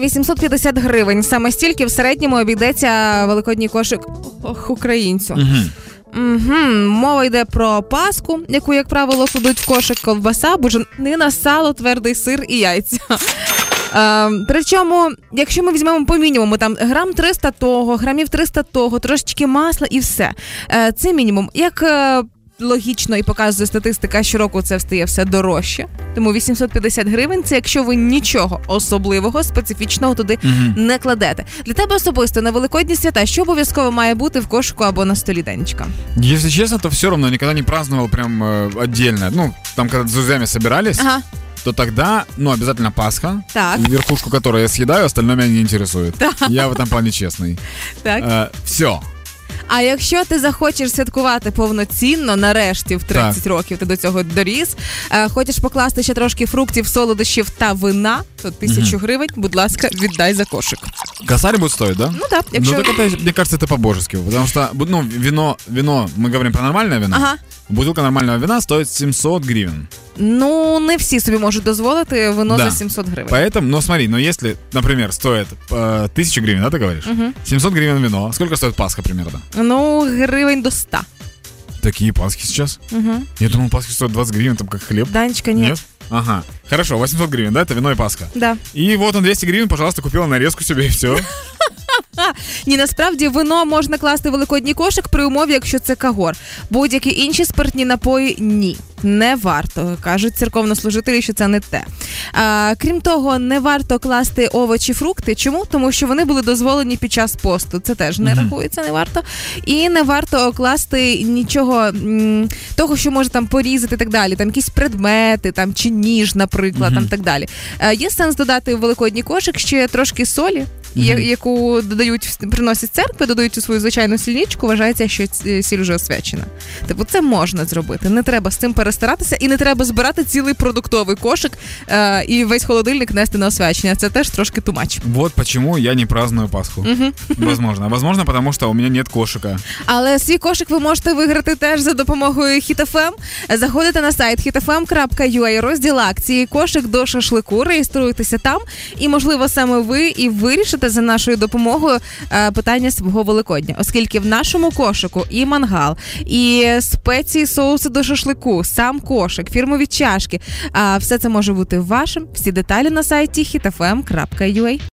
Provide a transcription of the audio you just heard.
850 гривень. Саме стільки в середньому обійдеться великодній кошик ох, українцю. Угу. Угу. Мова йде про паску, яку, як правило, кладуть в кошик ковбаса, буженина, сало, твердий сир і яйця. Е, причому, якщо ми візьмемо по мінімуму там грам 300 того, грамів 300 того, трошечки масла і все. Е, це мінімум. Як е, логічно і показує статистика, щороку це встає все дорожче. Тому 850 гривень це якщо ви нічого особливого, специфічного туди Мгм. не кладете. Для тебе особисто на великодні свята, що обов'язково має бути в кошику або на столі денечка? Если честно, то все равно я никогда не праздновал прям э, отдельно. Ну, там, когда с друзьями собирались, Ага, то тогда, ну, обязательно Пасха, так, верхушку которой я съедаю, остальное меня не интересует. Я в этом плане честный. так. все. А якщо ти захочеш святкувати повноцінно, нарешті в 30 років ти до цього доріс, е, хочеш покласти ще трошки фруктів, солодощів та вина, то тисячу гривень, будь ласка, віддай за кошик. Косарь будет стоить, да? Ну так, якщо Ну, так это, мне кажется, это по-божески. Потому что, ну, вино, вино, мы говорим про нормальное вино. ага. Бутылка нормального вина стоит 700 гривен. Ну не всі собі можуть дозволити вино Да. за 700 гривень. Поэтому, ну смотри, ну если, например, стоит э, 1000 гривен, да, ты говоришь? Мгм. 700 гривен вино. Сколько стоит Пасха примерно? Ну, гривень до 100. Такие Пасхи сейчас? Угу. Я думал, Пасхи стоят 20 гривен, там как хлеб. Данечка, ні. Ага. Хорошо, 800 гривен, да, это вино и паска. Да. И вот он 200 гривен, пожалуйста, купила нарезку себе и все. Ні, насправді вино можна класти в великодній кошик при умові, якщо це кагор. Будь-які інші спиртні напої ні. Не варто кажуть церковнослужителі, що це не те. А, крім того, не варто класти овочі, фрукти. Чому? Тому що вони були дозволені під час посту. Це теж не рахується, не варто. І не варто класти нічого м, того, що може там порізати і так далі. Там якісь предмети, там чи ніж, наприклад, там так далі. Е, є сенс додати в великодній кошик ще трошки солі, Мгм. яку додають приносять церкви, додають у свою звичайну сільничку. Вважається, що ц- сіль вже освячена. Типу, це можна зробити. Не треба з цим перестаратися, і не треба збирати цілий продуктовий кошик е, і весь холодильник нести на освячення. Це теж трошки тумач. Вот почему я не праздную Пасху. Мгм. Возможно. Возможно, потому что у меня нет кошика. Але свій кошик ви можете виграти теж за допомогою HitFM. Заходите на сайт hitfm.ua, розділ акції кошик до шашлику, реєструйтеся там, і можливо саме ви і вирішите за нашою допомогою е, питання свого Великодня, оскільки в нашому кошику і мангал, і спеції соуси до шашлику, сам кошик, фірмові чашки. А все це може бути вашим. Всі деталі на сайті hitfm.ua.